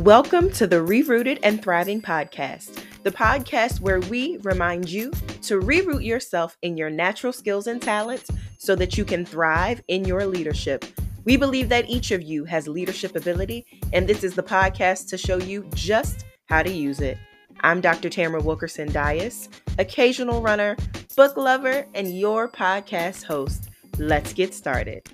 Welcome to the Rerooted and Thriving podcast, the podcast where we remind you to reroot yourself in your natural skills and talents so that you can thrive in your leadership. We believe that each of you has leadership ability, and this is the podcast to show you just how to use it. I'm Dr. Tamra Wilkerson Dias, occasional runner, book lover, and your podcast host. Let's get started.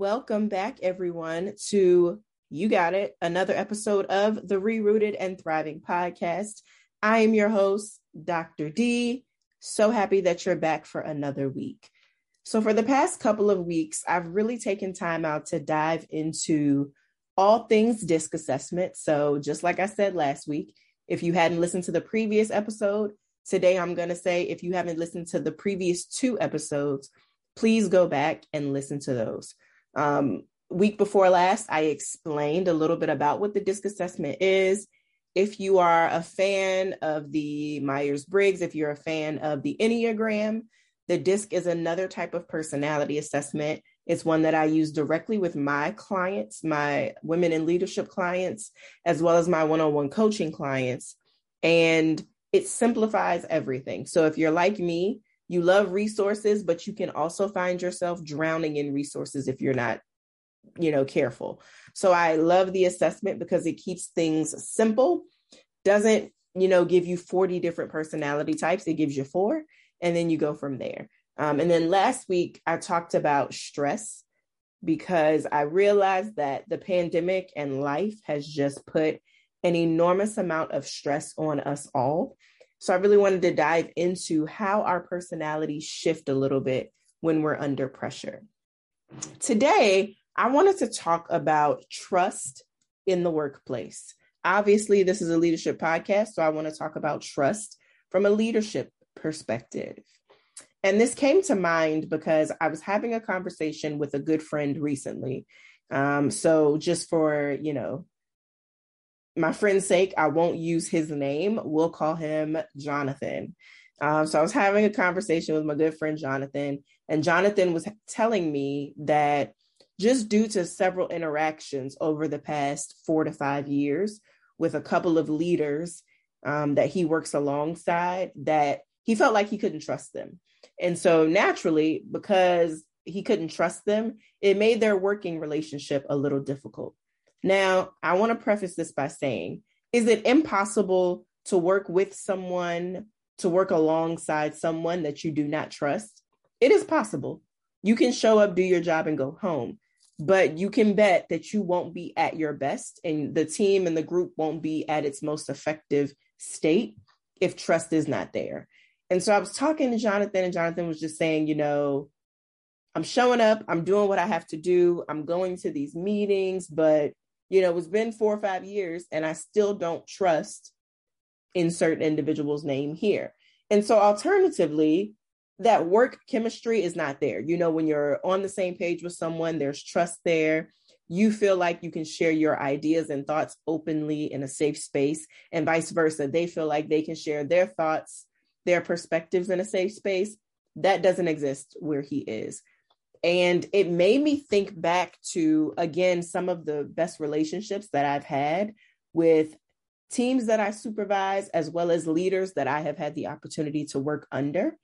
Welcome back, everyone, to You Got It, another episode of the Rerooted and Thriving podcast. I am your host, Dr. D. So happy that you're back for another week. So, for the past couple of weeks, I've really taken time out to dive into all things DISC assessment. So, just like I said last week, if you hadn't listened to the previous episode, today I'm going to say if you haven't listened to the previous two episodes, please go back and listen to those. Um, week before last, I explained a little bit about what the DISC assessment is. If you are a fan of the Myers Briggs, if you're a fan of the Enneagram, the DISC is another type of personality assessment. It's one that I use directly with my clients, my women in leadership clients, as well as my one on one coaching clients. And it simplifies everything. So if you're like me, you love resources, but you can also find yourself drowning in resources if you're not, you know, careful. So I love the assessment because it keeps things simple, doesn't, you know, give you 40 different personality types. It gives you four, and then you go from there. Um, and then last week, I talked about stress because I realized that the pandemic and life has just put an enormous amount of stress on us all. So I really wanted to dive into how our personalities shift a little bit when we're under pressure. Today, I wanted to talk about trust in the workplace. Obviously, this is a leadership podcast, so I want to talk about trust from a leadership perspective. And this came to mind because I was having a conversation with a good friend recently. Um, so, just for, you know, my friend's sake, I won't use his name. We'll call him Jonathan. Um, so I was having a conversation with my good friend Jonathan, and Jonathan was telling me that just due to several interactions over the past four to five years with a couple of leaders um, that he works alongside, that he felt like he couldn't trust them. And so naturally, because he couldn't trust them, it made their working relationship a little difficult. Now, I want to preface this by saying, is it impossible to work with someone, to work alongside someone that you do not trust? It is possible. You can show up, do your job, and go home. But you can bet that you won't be at your best, and the team and the group won't be at its most effective state if trust is not there. And so I was talking to Jonathan, and Jonathan was just saying, you know, I'm showing up, I'm doing what I have to do, I'm going to these meetings, but you know, it's been four or five years and I still don't trust insert individual's name here. And so alternatively, that work chemistry is not there. You know, when you're on the same page with someone, there's trust there. You feel like you can share your ideas and thoughts openly in a safe space, and vice versa. They feel like they can share their thoughts, their perspectives in a safe space. That doesn't exist where he is. And it made me think back to, again, some of the best relationships that I've had with teams that I supervise, as well as leaders that I have had the opportunity to work under.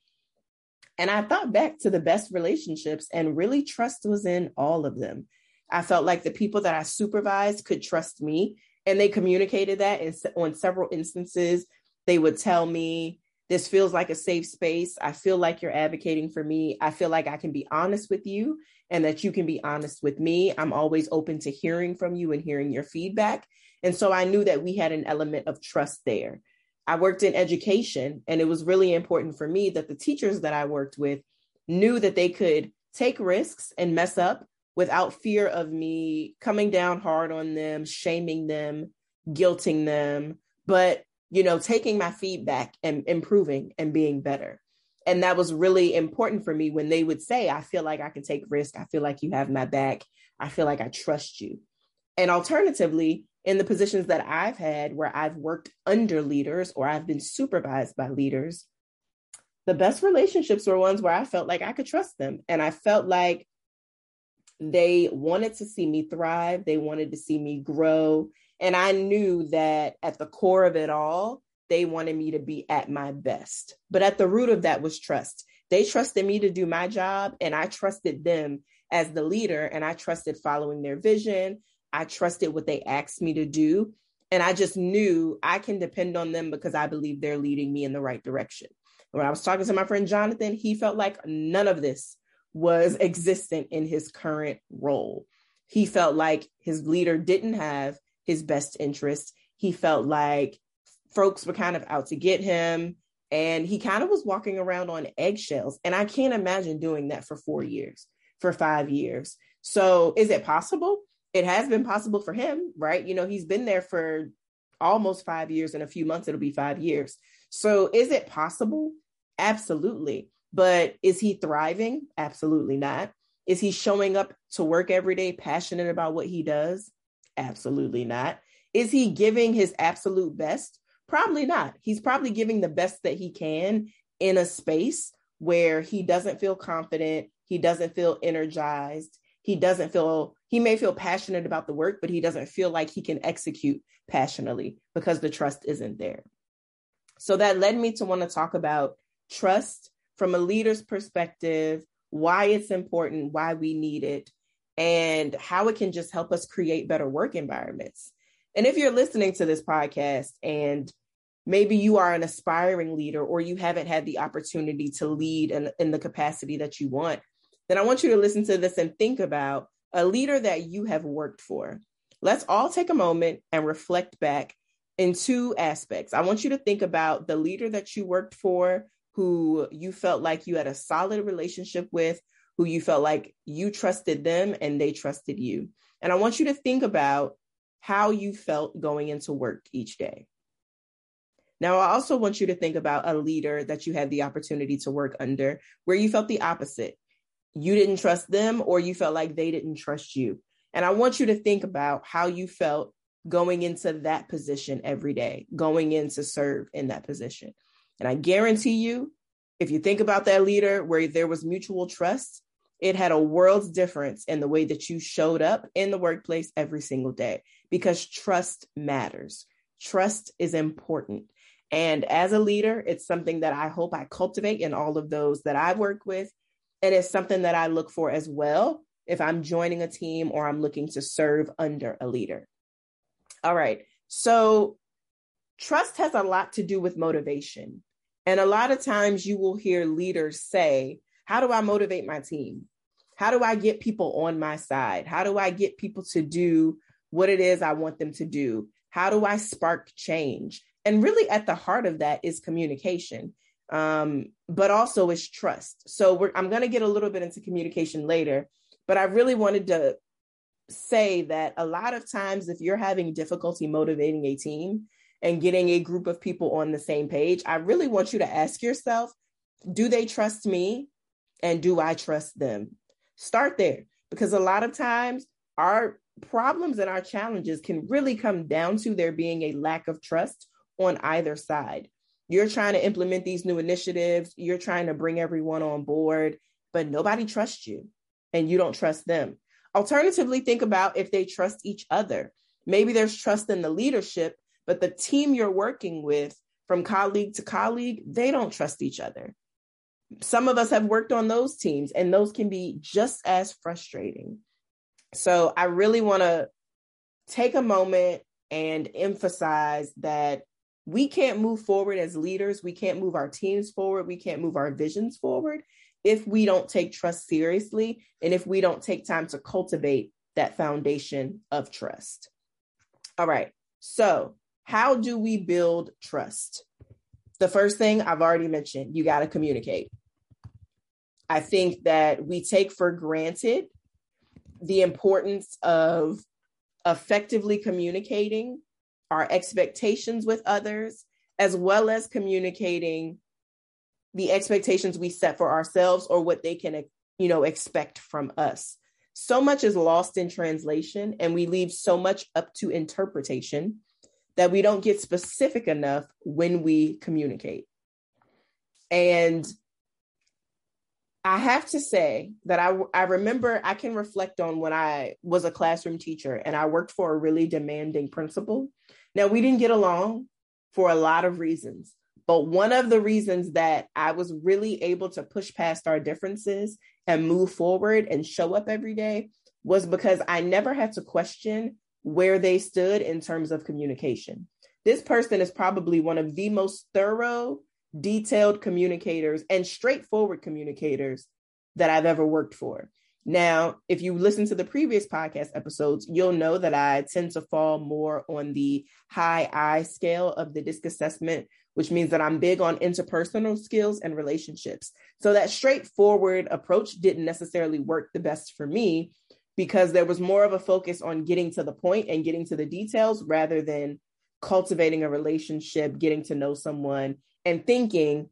And I thought back to the best relationships, and really trust was in all of them. I felt like the people that I supervised could trust me, and they communicated that. And on several instances, they would tell me, this feels like a safe space. I feel like you're advocating for me. I feel like I can be honest with you and that you can be honest with me. I'm always open to hearing from you and hearing your feedback. And so I knew that we had an element of trust there. I worked in education, and it was really important for me that the teachers that I worked with knew that they could take risks and mess up without fear of me coming down hard on them, shaming them, guilting them, but you know, taking my feedback and improving and being better. And that was really important for me when they would say, I feel like I can take risk. I feel like you have my back. I feel like I trust you. And alternatively, in the positions that I've had where I've worked under leaders or I've been supervised by leaders, the best relationships were ones where I felt like I could trust them. And I felt like They wanted to see me thrive, they wanted to see me grow. And I knew that at the core of it all, they wanted me to be at my best. But at the root of that was trust. They trusted me to do my job, and I trusted them as the leader, and I trusted following their vision. I trusted what they asked me to do. And I just knew I can depend on them because I believe they're leading me in the right direction. When I was talking to my friend Jonathan, he felt like none of this was existent in his current role. He felt like his leader didn't have his best interest. He felt like folks were kind of out to get him and he kind of was walking around on eggshells. And I can't imagine doing that for four years, for five years. So is it possible? It has been possible for him, right? You know, he's been there for almost five years. In a few months, it'll be five years. So is it possible? Absolutely. But is he thriving? Absolutely not. Is he showing up to work every day passionate about what he does? Absolutely not. Is he giving his absolute best? Probably not. He's probably giving the best that he can in a space where he doesn't feel confident, he doesn't feel energized, he doesn't feel, he may feel passionate about the work, but he doesn't feel like he can execute passionately because the trust isn't there. So that led me to want to talk about trust from a leader's perspective, why it's important, why we need it, and how it can just help us create better work environments. And if you're listening to this podcast and maybe you are an aspiring leader or you haven't had the opportunity to lead in, in the capacity that you want, then I want you to listen to this and think about a leader that you have worked for. Let's all take a moment and reflect back in two aspects. I want you to think about the leader that you worked for, who you felt like you had a solid relationship with, who you felt like you trusted them and they trusted you. And I want you to think about how you felt going into work each day. Now, I also want you to think about a leader that you had the opportunity to work under where you felt the opposite. You didn't trust them or you felt like they didn't trust you. And I want you to think about how you felt going into that position every day, going in to serve in that position. And I guarantee you, if you think about that leader where there was mutual trust, it had a world's difference in the way that you showed up in the workplace every single day because trust matters. Trust is important. And as a leader, it's something that I hope I cultivate in all of those that I work with. And it's something that I look for as well if I'm joining a team or I'm looking to serve under a leader. All right. So trust has a lot to do with motivation. And a lot of times you will hear leaders say, How do I motivate my team? How do I get people on my side? How do I get people to do what it is I want them to do? How do I spark change? And really, at the heart of that is communication, um, but also is trust. So I'm going to get a little bit into communication later, but I really wanted to say that a lot of times, if you're having difficulty motivating a team and getting a group of people on the same page, I really want you to ask yourself do they trust me? And do I trust them? Start there because a lot of times our problems and our challenges can really come down to there being a lack of trust on either side. You're trying to implement these new initiatives, you're trying to bring everyone on board, but nobody trusts you and you don't trust them. Alternatively, think about if they trust each other. Maybe there's trust in the leadership, but the team you're working with, from colleague to colleague, they don't trust each other. Some of us have worked on those teams, and those can be just as frustrating. So, I really want to take a moment and emphasize that we can't move forward as leaders. We can't move our teams forward. We can't move our visions forward if we don't take trust seriously and if we don't take time to cultivate that foundation of trust. All right. So, how do we build trust? The first thing I've already mentioned, you got to communicate. I think that we take for granted the importance of effectively communicating our expectations with others, as well as communicating the expectations we set for ourselves or what they can you know expect from us so much is lost in translation and we leave so much up to interpretation that we don't get specific enough when we communicate and I have to say that I I remember I can reflect on when I was a classroom teacher and I worked for a really demanding principal. Now we didn't get along for a lot of reasons, but one of the reasons that I was really able to push past our differences and move forward and show up every day was because I never had to question where they stood in terms of communication. This person is probably one of the most thorough detailed communicators and straightforward communicators that I've ever worked for. Now, if you listen to the previous podcast episodes, you'll know that I tend to fall more on the high I scale of the DISC assessment, which means that I'm big on interpersonal skills and relationships. So that straightforward approach didn't necessarily work the best for me because there was more of a focus on getting to the point and getting to the details rather than cultivating a relationship, getting to know someone, and thinking,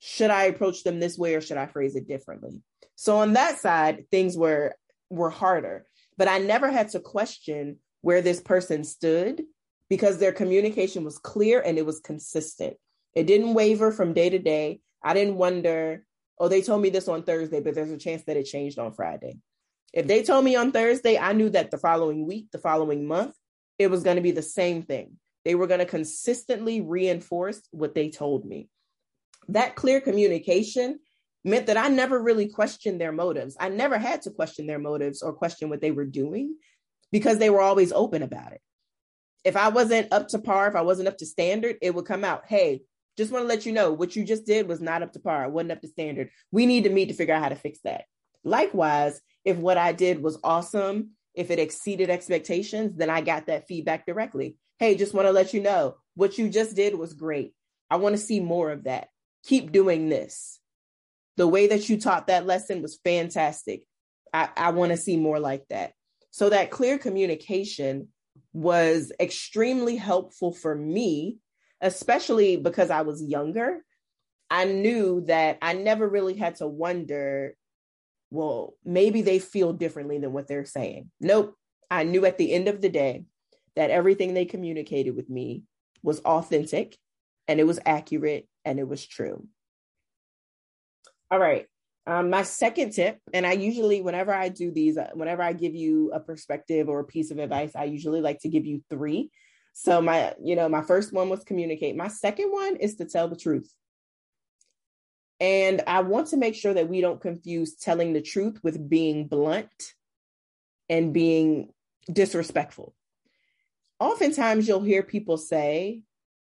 should I approach them this way or should I phrase it differently? So on that side, things were were harder, but I never had to question where this person stood because their communication was clear and it was consistent. It didn't waver from day to day. I didn't wonder, oh, they told me this on Thursday, but there's a chance that it changed on Friday. If they told me on Thursday, I knew that the following week, the following month, it was going to be the same thing. They were going to consistently reinforce what they told me. That clear communication meant that I never really questioned their motives. I never had to question their motives or question what they were doing because they were always open about it. If I wasn't up to par, if I wasn't up to standard, it would come out, hey, just want to let you know what you just did was not up to par, wasn't up to standard. We need to meet to figure out how to fix that. Likewise, if what I did was awesome, if it exceeded expectations, then I got that feedback directly. Hey, just want to let you know what you just did was great. I want to see more of that. Keep doing this. The way that you taught that lesson was fantastic. I, I want to see more like that. So, that clear communication was extremely helpful for me, especially because I was younger. I knew that I never really had to wonder, well, maybe they feel differently than what they're saying. Nope. I knew at the end of the day, that everything they communicated with me was authentic and it was accurate and it was true. All right. Um, my second tip, and I usually, whenever I do these, uh, whenever I give you a perspective or a piece of advice, I usually like to give you three. So my, you know, my first one was communicate. My second one is to tell the truth. And I want to make sure that we don't confuse telling the truth with being blunt and being disrespectful oftentimes you'll hear people say,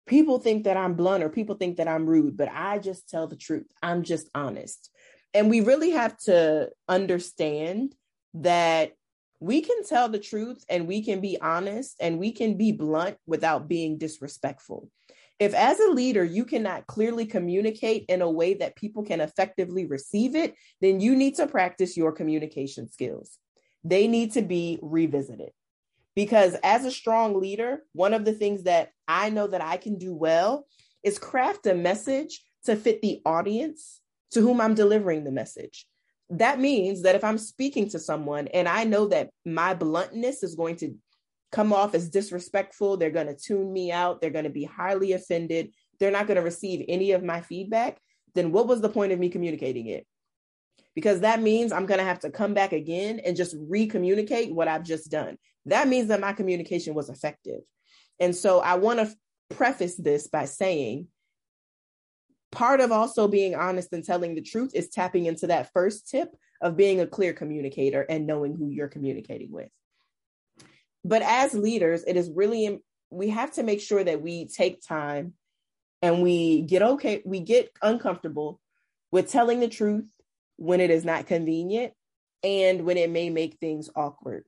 people think that I'm blunt or people think that I'm rude, but I just tell the truth. I'm just honest. And we really have to understand that we can tell the truth and we can be honest and we can be blunt without being disrespectful. If, as a leader, you cannot clearly communicate in a way that people can effectively receive it, then you need to practice your communication skills. They need to be revisited because as a strong leader, one of the things that I know that I can do well is craft a message to fit the audience to whom I'm delivering the message. That means that if I'm speaking to someone and I know that my bluntness is going to come off as disrespectful, they're going to tune me out, they're going to be highly offended, they're not going to receive any of my feedback, then what was the point of me communicating it? Because that means I'm going to have to come back again and just re communicate what I've just done that means that my communication was effective. And so I want to preface this by saying part of also being honest and telling the truth is tapping into that first tip of being a clear communicator and knowing who you're communicating with. But as leaders, it is really, we have to make sure that we take time and we get okay, we get uncomfortable with telling the truth when it is not convenient and when it may make things awkward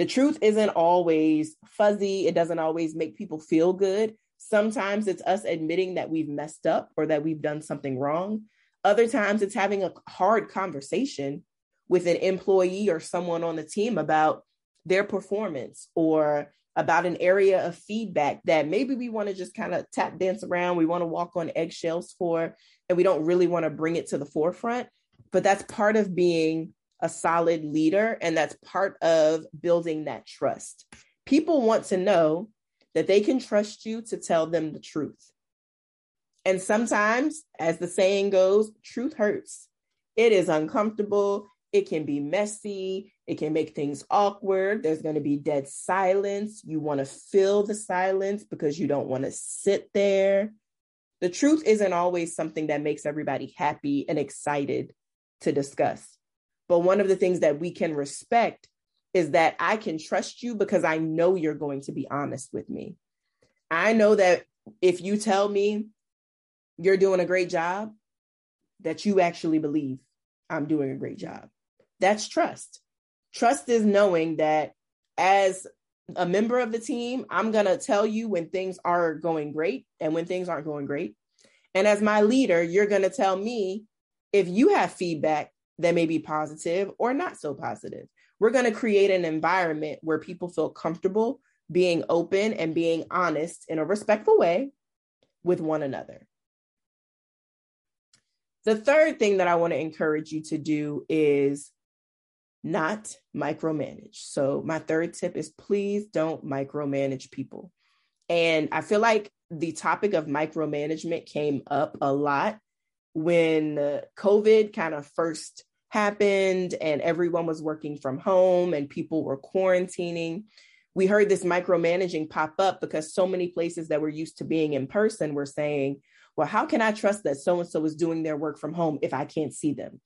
the truth isn't always fuzzy. It doesn't always make people feel good. Sometimes it's us admitting that we've messed up or that we've done something wrong. Other times it's having a hard conversation with an employee or someone on the team about their performance or about an area of feedback that maybe we want to just kind of tap dance around, we want to walk on eggshells for, and we don't really want to bring it to the forefront. But that's part of being a solid leader, and that's part of building that trust. People want to know that they can trust you to tell them the truth. And sometimes, as the saying goes, truth hurts. It is uncomfortable. It can be messy. It can make things awkward. There's going to be dead silence. You want to fill the silence because you don't want to sit there. The truth isn't always something that makes everybody happy and excited to discuss. But one of the things that we can respect is that I can trust you because I know you're going to be honest with me. I know that if you tell me you're doing a great job, that you actually believe I'm doing a great job. That's trust. Trust is knowing that as a member of the team, I'm going to tell you when things are going great and when things aren't going great. And as my leader, you're going to tell me if you have feedback that may be positive or not so positive. We're going to create an environment where people feel comfortable being open and being honest in a respectful way with one another. The third thing that I want to encourage you to do is not micromanage. So, my third tip is please don't micromanage people. And I feel like the topic of micromanagement came up a lot when COVID kind of first happened and everyone was working from home and people were quarantining. We heard this micromanaging pop up because so many places that were used to being in person were saying, well, how can I trust that so and so is doing their work from home if I can't see them?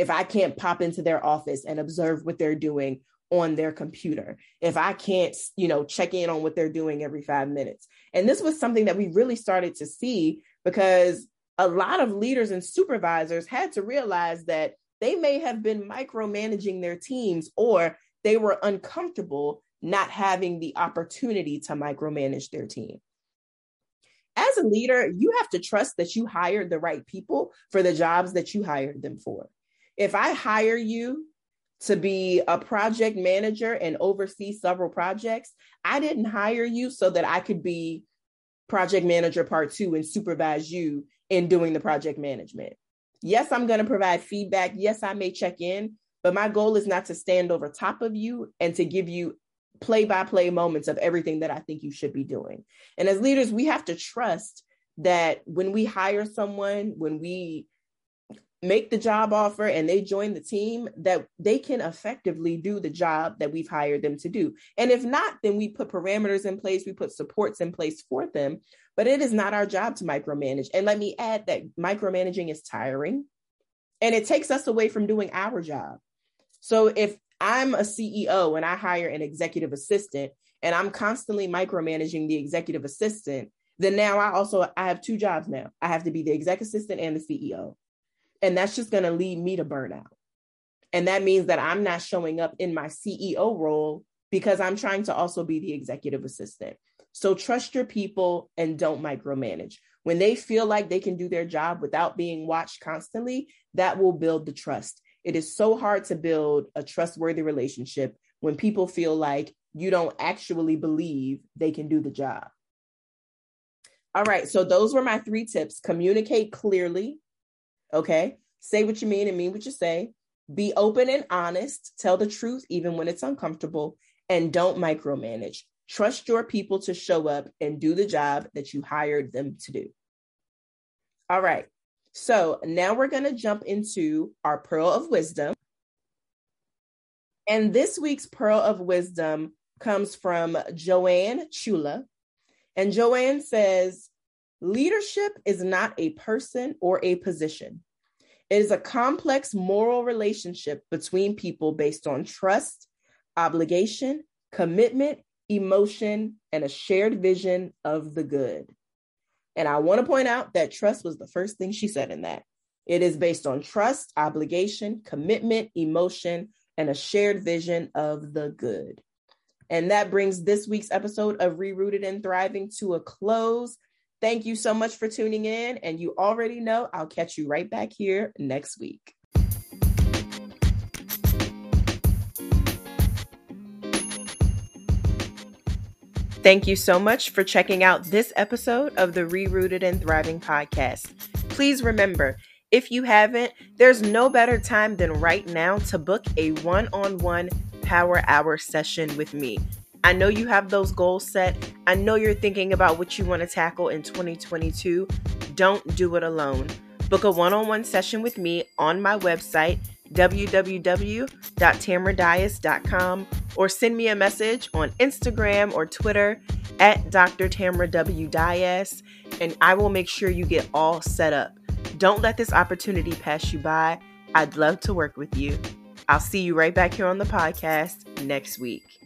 If I can't pop into their office and observe what they're doing on their computer, if I can't, you know, check in on what they're doing every five minutes. And this was something that we really started to see because a lot of leaders and supervisors had to realize that they may have been micromanaging their teams or they were uncomfortable not having the opportunity to micromanage their team. As a leader, you have to trust that you hired the right people for the jobs that you hired them for. If I hire you to be a project manager and oversee several projects, I didn't hire you so that I could be project manager part two and supervise you in doing the project management. Yes, I'm going to provide feedback. Yes, I may check in, but my goal is not to stand over top of you and to give you play by play moments of everything that I think you should be doing. And as leaders, we have to trust that when we hire someone, when we make the job offer and they join the team that they can effectively do the job that we've hired them to do. And if not, then we put parameters in place, we put supports in place for them, but it is not our job to micromanage. And let me add that micromanaging is tiring and it takes us away from doing our job. So if I'm a CEO and I hire an executive assistant and I'm constantly micromanaging the executive assistant, then now I also I have two jobs now. I have to be the executive assistant and the CEO. And that's just going to lead me to burnout. And that means that I'm not showing up in my CEO role because I'm trying to also be the executive assistant. So trust your people and don't micromanage. When they feel like they can do their job without being watched constantly, that will build the trust. It is so hard to build a trustworthy relationship when people feel like you don't actually believe they can do the job. All right, so those were my three tips. Communicate clearly, Okay. Say what you mean and mean what you say. Be open and honest. Tell the truth, even when it's uncomfortable. And don't micromanage. Trust your people to show up and do the job that you hired them to do. All right. So now we're going to jump into our pearl of wisdom. And this week's pearl of wisdom comes from Joanne Ciulla. And Joanne says, Leadership is not a person or a position. It is a complex moral relationship between people based on trust, obligation, commitment, emotion, and a shared vision of the good. And I want to point out that trust was the first thing she said in that. It is based on trust, obligation, commitment, emotion, and a shared vision of the good. And that brings this week's episode of Rerooted and Thriving to a close. Thank you so much for tuning in. And you already know I'll catch you right back here next week. Thank you so much for checking out this episode of the Rerooted and Thriving podcast. Please remember, if you haven't, there's no better time than right now to book a one on one power hour session with me. I know you have those goals set. I know you're thinking about what you want to tackle in 2022. Don't do it alone. Book a one on one session with me on my website, www.tamradias.com, or send me a message on Instagram or Twitter at Dr. Tamra W. Dias, and I will make sure you get all set up. Don't let this opportunity pass you by. I'd love to work with you. I'll see you right back here on the podcast next week.